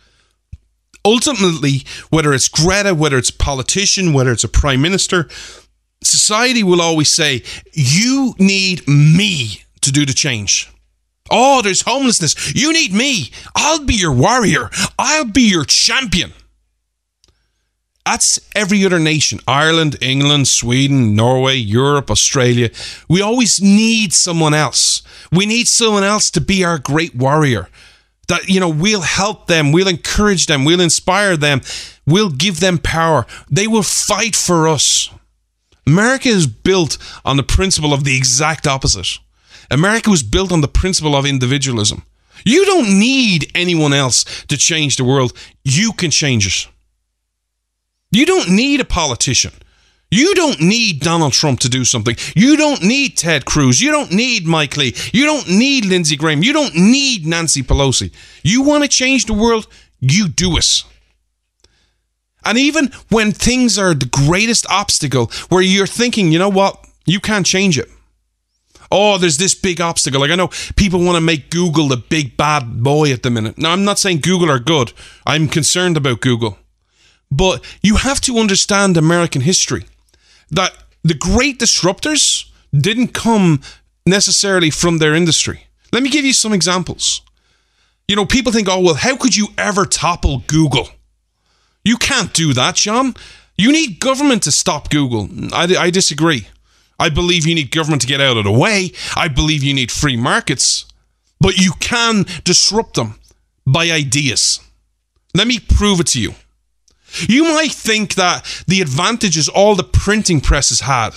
Ultimately, whether it's Greta, whether it's a politician, whether it's a prime minister, society will always say, You need me to do the change. Oh, there's homelessness. You need me. I'll be your warrior. I'll be your champion. That's every other nation Ireland, England, Sweden, Norway, Europe, Australia. We always need someone else. We need someone else to be our great warrior. That, you know, we'll help them, we'll encourage them, we'll inspire them, we'll give them power. They will fight for us. America is built on the principle of the exact opposite. America was built on the principle of individualism. You don't need anyone else to change the world. You can change it. You don't need a politician. You don't need Donald Trump to do something. You don't need Ted Cruz. You don't need Mike Lee. You don't need Lindsey Graham. You don't need Nancy Pelosi. You want to change the world? You do it. And even when things are the greatest obstacle, where you're thinking, you know what, you can't change it. Oh, there's this big obstacle. Like I know people want to make Google the big bad boy at the minute. Now, I'm not saying Google are good. I'm concerned about Google. But you have to understand American history that the great disruptors didn't come necessarily from their industry. Let me give you some examples. You know, people think, oh, well, how could you ever topple Google? You can't do that, John. You need government to stop Google. I, I disagree. I believe you need government to get out of the way. I believe you need free markets. But you can disrupt them by ideas. Let me prove it to you. You might think that the advantages all the printing presses had,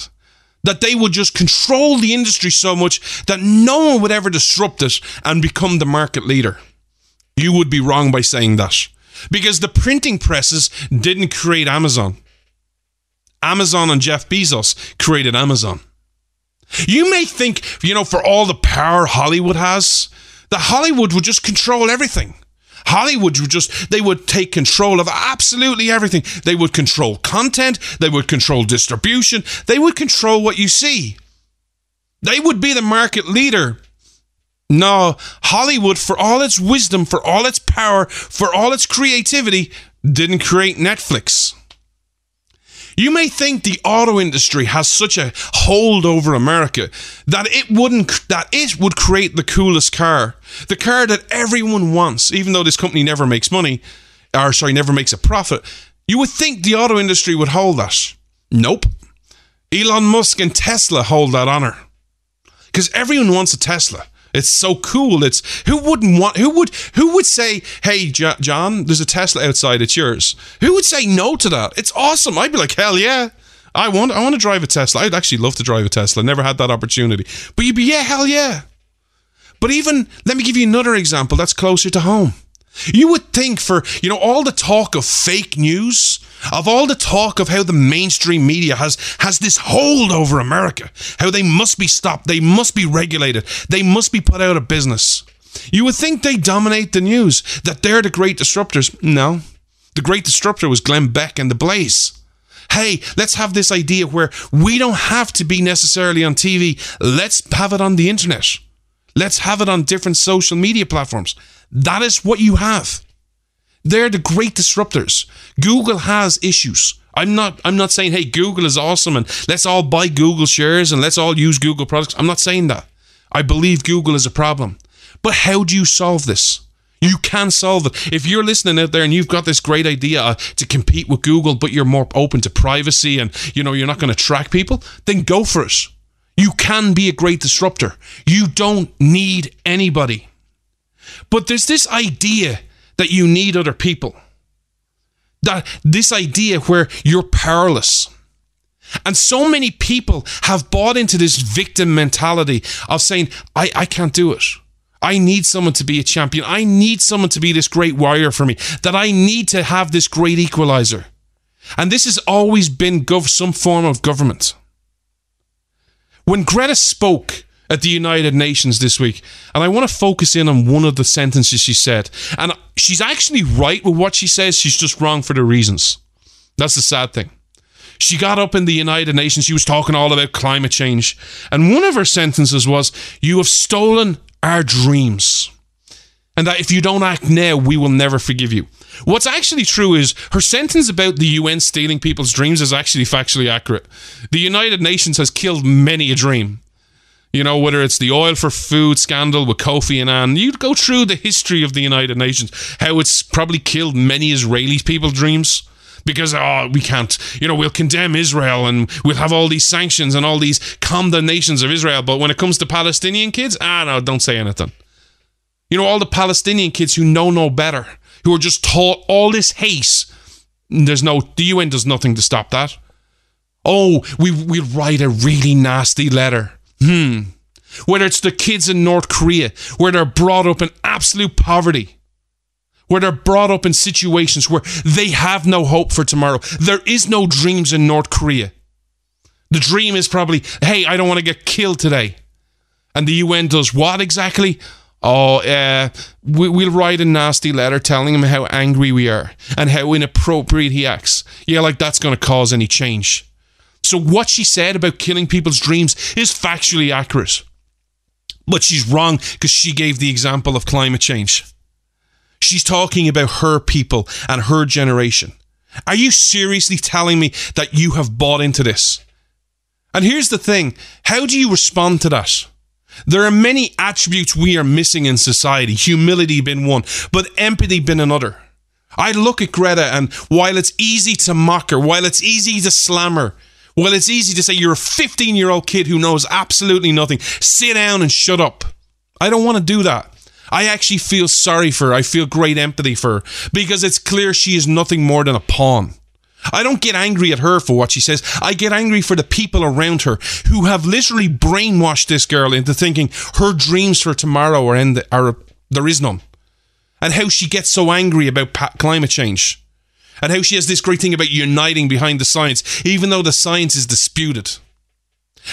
that they would just control the industry so much that no one would ever disrupt it and become the market leader. You would be wrong by saying that. Because the printing presses didn't create Amazon. Amazon and Jeff Bezos created Amazon. You may think, you know, for all the power Hollywood has, that Hollywood would just control everything. Hollywood would just, they would take control of absolutely everything. They would control content, they would control distribution, they would control what you see. They would be the market leader. No, Hollywood, for all its wisdom, for all its power, for all its creativity, didn't create Netflix. You may think the auto industry has such a hold over America that it wouldn't that it would create the coolest car, the car that everyone wants, even though this company never makes money, or sorry, never makes a profit. You would think the auto industry would hold that. Nope. Elon Musk and Tesla hold that honor. Because everyone wants a Tesla. It's so cool. It's who wouldn't want who would who would say, "Hey, J- John, there's a Tesla outside. It's yours." Who would say no to that? It's awesome. I'd be like, "Hell yeah." I want I want to drive a Tesla. I'd actually love to drive a Tesla. Never had that opportunity. But you'd be, "Yeah, hell yeah." But even let me give you another example that's closer to home. You would think for, you know, all the talk of fake news, of all the talk of how the mainstream media has has this hold over America, how they must be stopped, they must be regulated, they must be put out of business. You would think they dominate the news, that they're the great disruptors. No. The great disruptor was Glenn Beck and the Blaze. Hey, let's have this idea where we don't have to be necessarily on TV. Let's have it on the internet. Let's have it on different social media platforms. That is what you have. They're the great disruptors. Google has issues. I'm not I'm not saying hey Google is awesome and let's all buy Google shares and let's all use Google products. I'm not saying that. I believe Google is a problem. But how do you solve this? You can solve it. If you're listening out there and you've got this great idea uh, to compete with Google, but you're more open to privacy and you know you're not going to track people, then go for it. You can be a great disruptor. You don't need anybody. But there's this idea that you need other people. That this idea where you're powerless. And so many people have bought into this victim mentality of saying, I, I can't do it. I need someone to be a champion. I need someone to be this great warrior for me. That I need to have this great equalizer. And this has always been gov- some form of government. When Greta spoke at the United Nations this week, and I want to focus in on one of the sentences she said. And she's actually right with what she says, she's just wrong for the reasons. That's the sad thing. She got up in the United Nations, she was talking all about climate change, and one of her sentences was, You have stolen our dreams. And that if you don't act now, we will never forgive you. What's actually true is her sentence about the UN stealing people's dreams is actually factually accurate. The United Nations has killed many a dream. You know, whether it's the oil for food scandal with Kofi Annan, you'd go through the history of the United Nations, how it's probably killed many Israeli people's dreams. because oh we can't you know we'll condemn Israel and we'll have all these sanctions and all these condemnations of Israel. But when it comes to Palestinian kids ah no don't say anything. You know all the Palestinian kids who know no better who are just taught all this hate there's no the UN does nothing to stop that. Oh we we'll write a really nasty letter hmm whether it's the kids in North Korea where they're brought up in absolute poverty where they're brought up in situations where they have no hope for tomorrow. There is no dreams in North Korea. The dream is probably, hey, I don't want to get killed today. And the UN does what exactly? Oh, uh, we, will write a nasty letter telling him how angry we are and how inappropriate he acts. Yeah, like that's going to cause any change. So, what she said about killing people's dreams is factually accurate. But she's wrong because she gave the example of climate change. She's talking about her people and her generation. Are you seriously telling me that you have bought into this? And here's the thing how do you respond to that? There are many attributes we are missing in society, humility being one, but empathy being another. I look at Greta, and while it's easy to mock her, while it's easy to slam her, while it's easy to say you're a 15 year old kid who knows absolutely nothing, sit down and shut up. I don't want to do that. I actually feel sorry for her. I feel great empathy for her because it's clear she is nothing more than a pawn. I don't get angry at her for what she says. I get angry for the people around her who have literally brainwashed this girl into thinking her dreams for tomorrow are, end, are there is none. And how she gets so angry about climate change. And how she has this great thing about uniting behind the science, even though the science is disputed.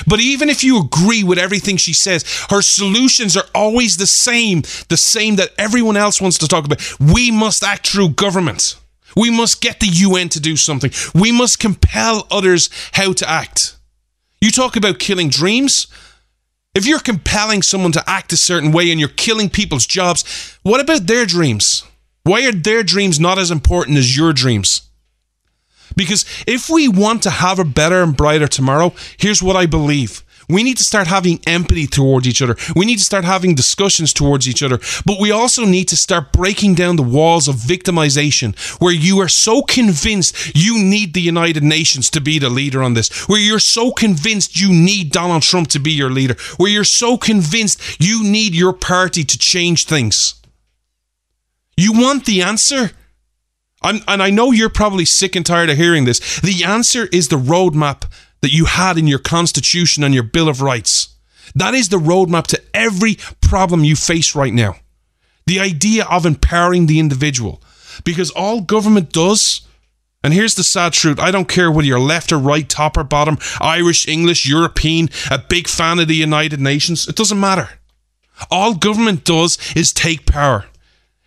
But even if you agree with everything she says, her solutions are always the same, the same that everyone else wants to talk about. We must act through government. We must get the UN to do something. We must compel others how to act. You talk about killing dreams. If you're compelling someone to act a certain way and you're killing people's jobs, what about their dreams? Why are their dreams not as important as your dreams? Because if we want to have a better and brighter tomorrow, here's what I believe. We need to start having empathy towards each other. We need to start having discussions towards each other. But we also need to start breaking down the walls of victimization where you are so convinced you need the United Nations to be the leader on this, where you're so convinced you need Donald Trump to be your leader, where you're so convinced you need your party to change things. You want the answer? And I know you're probably sick and tired of hearing this. The answer is the roadmap that you had in your Constitution and your Bill of Rights. That is the roadmap to every problem you face right now. The idea of empowering the individual. Because all government does, and here's the sad truth I don't care whether you're left or right, top or bottom, Irish, English, European, a big fan of the United Nations, it doesn't matter. All government does is take power.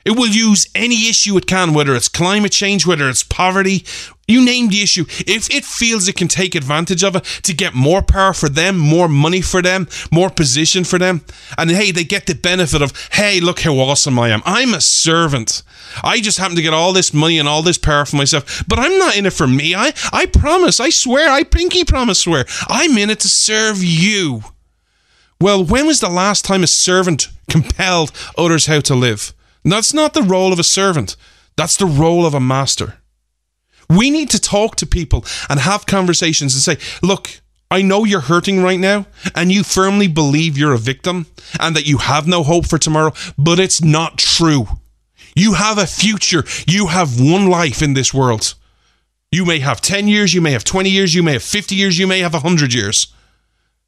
It will use any issue it can, whether it's climate change, whether it's poverty, you name the issue. If it feels it can take advantage of it to get more power for them, more money for them, more position for them, and hey, they get the benefit of, hey, look how awesome I am. I'm a servant. I just happen to get all this money and all this power for myself, but I'm not in it for me. I, I promise, I swear, I pinky promise swear, I'm in it to serve you. Well, when was the last time a servant compelled others how to live? That's not the role of a servant. That's the role of a master. We need to talk to people and have conversations and say, look, I know you're hurting right now and you firmly believe you're a victim and that you have no hope for tomorrow, but it's not true. You have a future. You have one life in this world. You may have 10 years, you may have 20 years, you may have 50 years, you may have 100 years.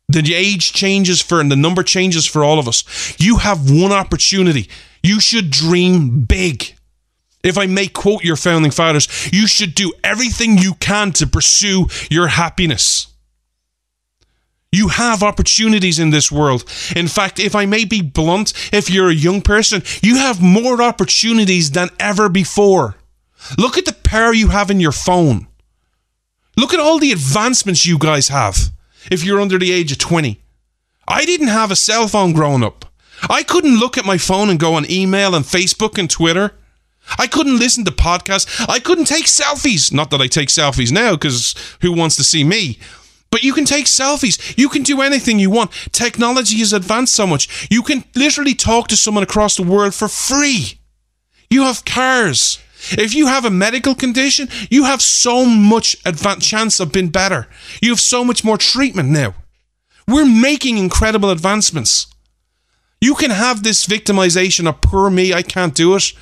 The age changes for and the number changes for all of us. You have one opportunity you should dream big. If I may quote your founding fathers, you should do everything you can to pursue your happiness. You have opportunities in this world. In fact, if I may be blunt, if you're a young person, you have more opportunities than ever before. Look at the power you have in your phone. Look at all the advancements you guys have if you're under the age of 20. I didn't have a cell phone growing up. I couldn't look at my phone and go on email and Facebook and Twitter. I couldn't listen to podcasts. I couldn't take selfies. Not that I take selfies now, because who wants to see me? But you can take selfies. You can do anything you want. Technology has advanced so much. You can literally talk to someone across the world for free. You have cars. If you have a medical condition, you have so much advanced chance of being better. You have so much more treatment now. We're making incredible advancements. You can have this victimization of poor me, I can't do it.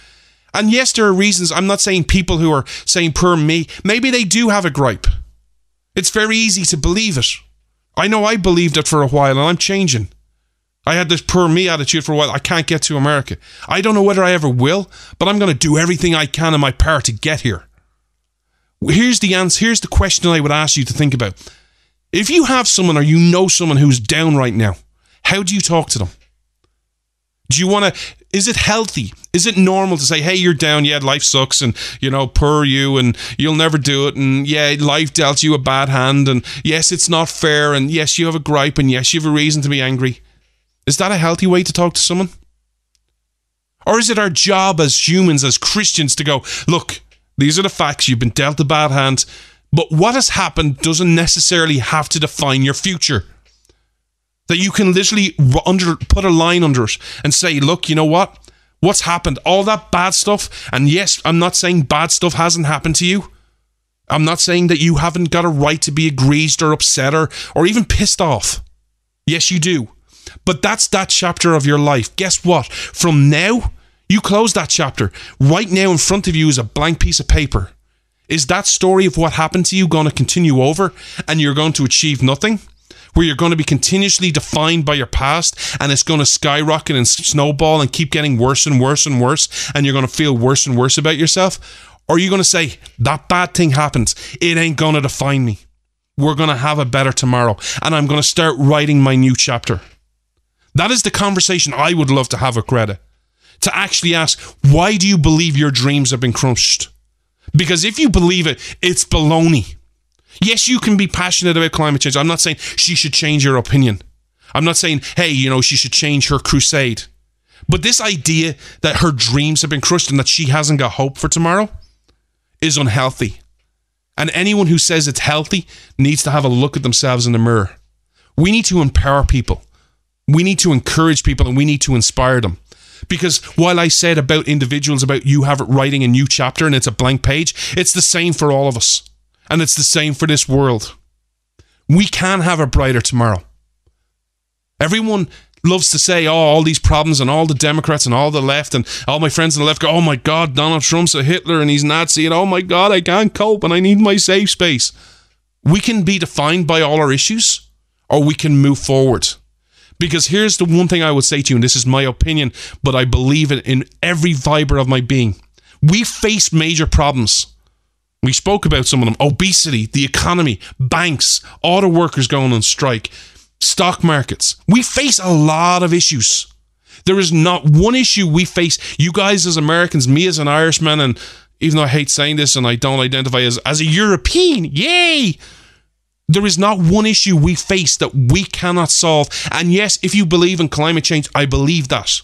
And yes, there are reasons. I'm not saying people who are saying poor me, maybe they do have a gripe. It's very easy to believe it. I know I believed it for a while and I'm changing. I had this poor me attitude for a while. I can't get to America. I don't know whether I ever will, but I'm going to do everything I can in my power to get here. Here's the answer. Here's the question I would ask you to think about. If you have someone or you know someone who's down right now, how do you talk to them? Do you want to? Is it healthy? Is it normal to say, "Hey, you're down. Yeah, life sucks, and you know, poor you, and you'll never do it, and yeah, life dealt you a bad hand, and yes, it's not fair, and yes, you have a gripe, and yes, you have a reason to be angry." Is that a healthy way to talk to someone? Or is it our job as humans, as Christians, to go, look, these are the facts, you've been dealt a bad hand, but what has happened doesn't necessarily have to define your future that you can literally under put a line under it and say, look, you know what? What's happened? All that bad stuff. And yes, I'm not saying bad stuff hasn't happened to you. I'm not saying that you haven't got a right to be aggrieved or upset or, or even pissed off. Yes, you do. But that's that chapter of your life. Guess what? From now, you close that chapter. Right now, in front of you is a blank piece of paper. Is that story of what happened to you going to continue over and you're going to achieve nothing? Where you're going to be continuously defined by your past and it's going to skyrocket and snowball and keep getting worse and worse and worse and you're going to feel worse and worse about yourself? Or are you going to say, that bad thing happens, it ain't going to define me? We're going to have a better tomorrow and I'm going to start writing my new chapter. That is the conversation I would love to have with Greta. To actually ask, why do you believe your dreams have been crushed? Because if you believe it, it's baloney. Yes, you can be passionate about climate change. I'm not saying she should change her opinion. I'm not saying, hey, you know, she should change her crusade. But this idea that her dreams have been crushed and that she hasn't got hope for tomorrow is unhealthy. And anyone who says it's healthy needs to have a look at themselves in the mirror. We need to empower people. We need to encourage people and we need to inspire them. Because while I said about individuals, about you have it writing a new chapter and it's a blank page, it's the same for all of us. And it's the same for this world. We can have a brighter tomorrow. Everyone loves to say, oh, all these problems and all the Democrats and all the left and all my friends on the left go, oh my God, Donald Trump's a Hitler and he's Nazi and oh my God, I can't cope and I need my safe space. We can be defined by all our issues or we can move forward. Because here's the one thing I would say to you, and this is my opinion, but I believe it in every fiber of my being. We face major problems. We spoke about some of them obesity, the economy, banks, auto workers going on strike, stock markets. We face a lot of issues. There is not one issue we face, you guys as Americans, me as an Irishman, and even though I hate saying this and I don't identify as, as a European, yay! There is not one issue we face that we cannot solve. And yes, if you believe in climate change, I believe that.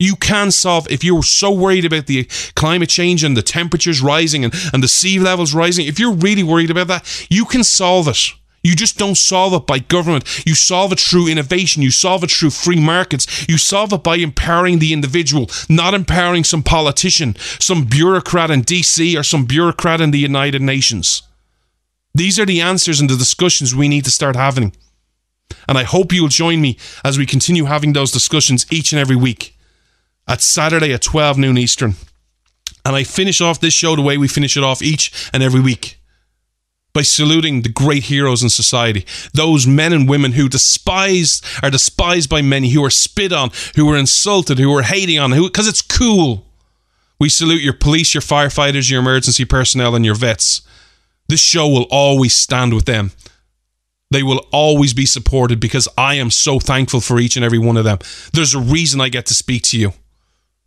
You can solve, if you're so worried about the climate change and the temperatures rising and, and the sea levels rising, if you're really worried about that, you can solve it. You just don't solve it by government. You solve it through innovation. You solve it through free markets. You solve it by empowering the individual, not empowering some politician, some bureaucrat in DC or some bureaucrat in the United Nations. These are the answers and the discussions we need to start having. And I hope you'll join me as we continue having those discussions each and every week at Saturday at 12 noon Eastern. And I finish off this show the way we finish it off each and every week by saluting the great heroes in society, those men and women who despised are despised by many, who are spit on, who are insulted, who are hating on, who because it's cool. We salute your police, your firefighters, your emergency personnel, and your vets. This show will always stand with them. They will always be supported because I am so thankful for each and every one of them. There's a reason I get to speak to you.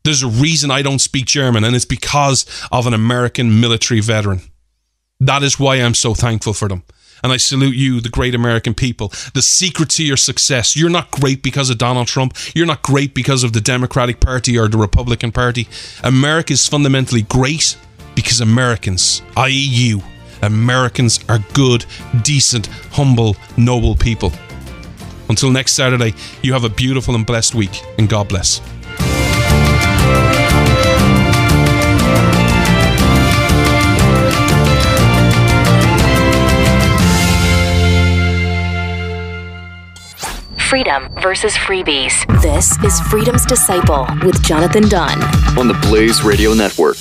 There's a reason I don't speak German, and it's because of an American military veteran. That is why I'm so thankful for them. And I salute you, the great American people. The secret to your success. You're not great because of Donald Trump. You're not great because of the Democratic Party or the Republican Party. America is fundamentally great because Americans, i.e., you, Americans are good, decent, humble, noble people. Until next Saturday, you have a beautiful and blessed week, and God bless. Freedom versus freebies. This is Freedom's Disciple with Jonathan Dunn on the Blaze Radio Network.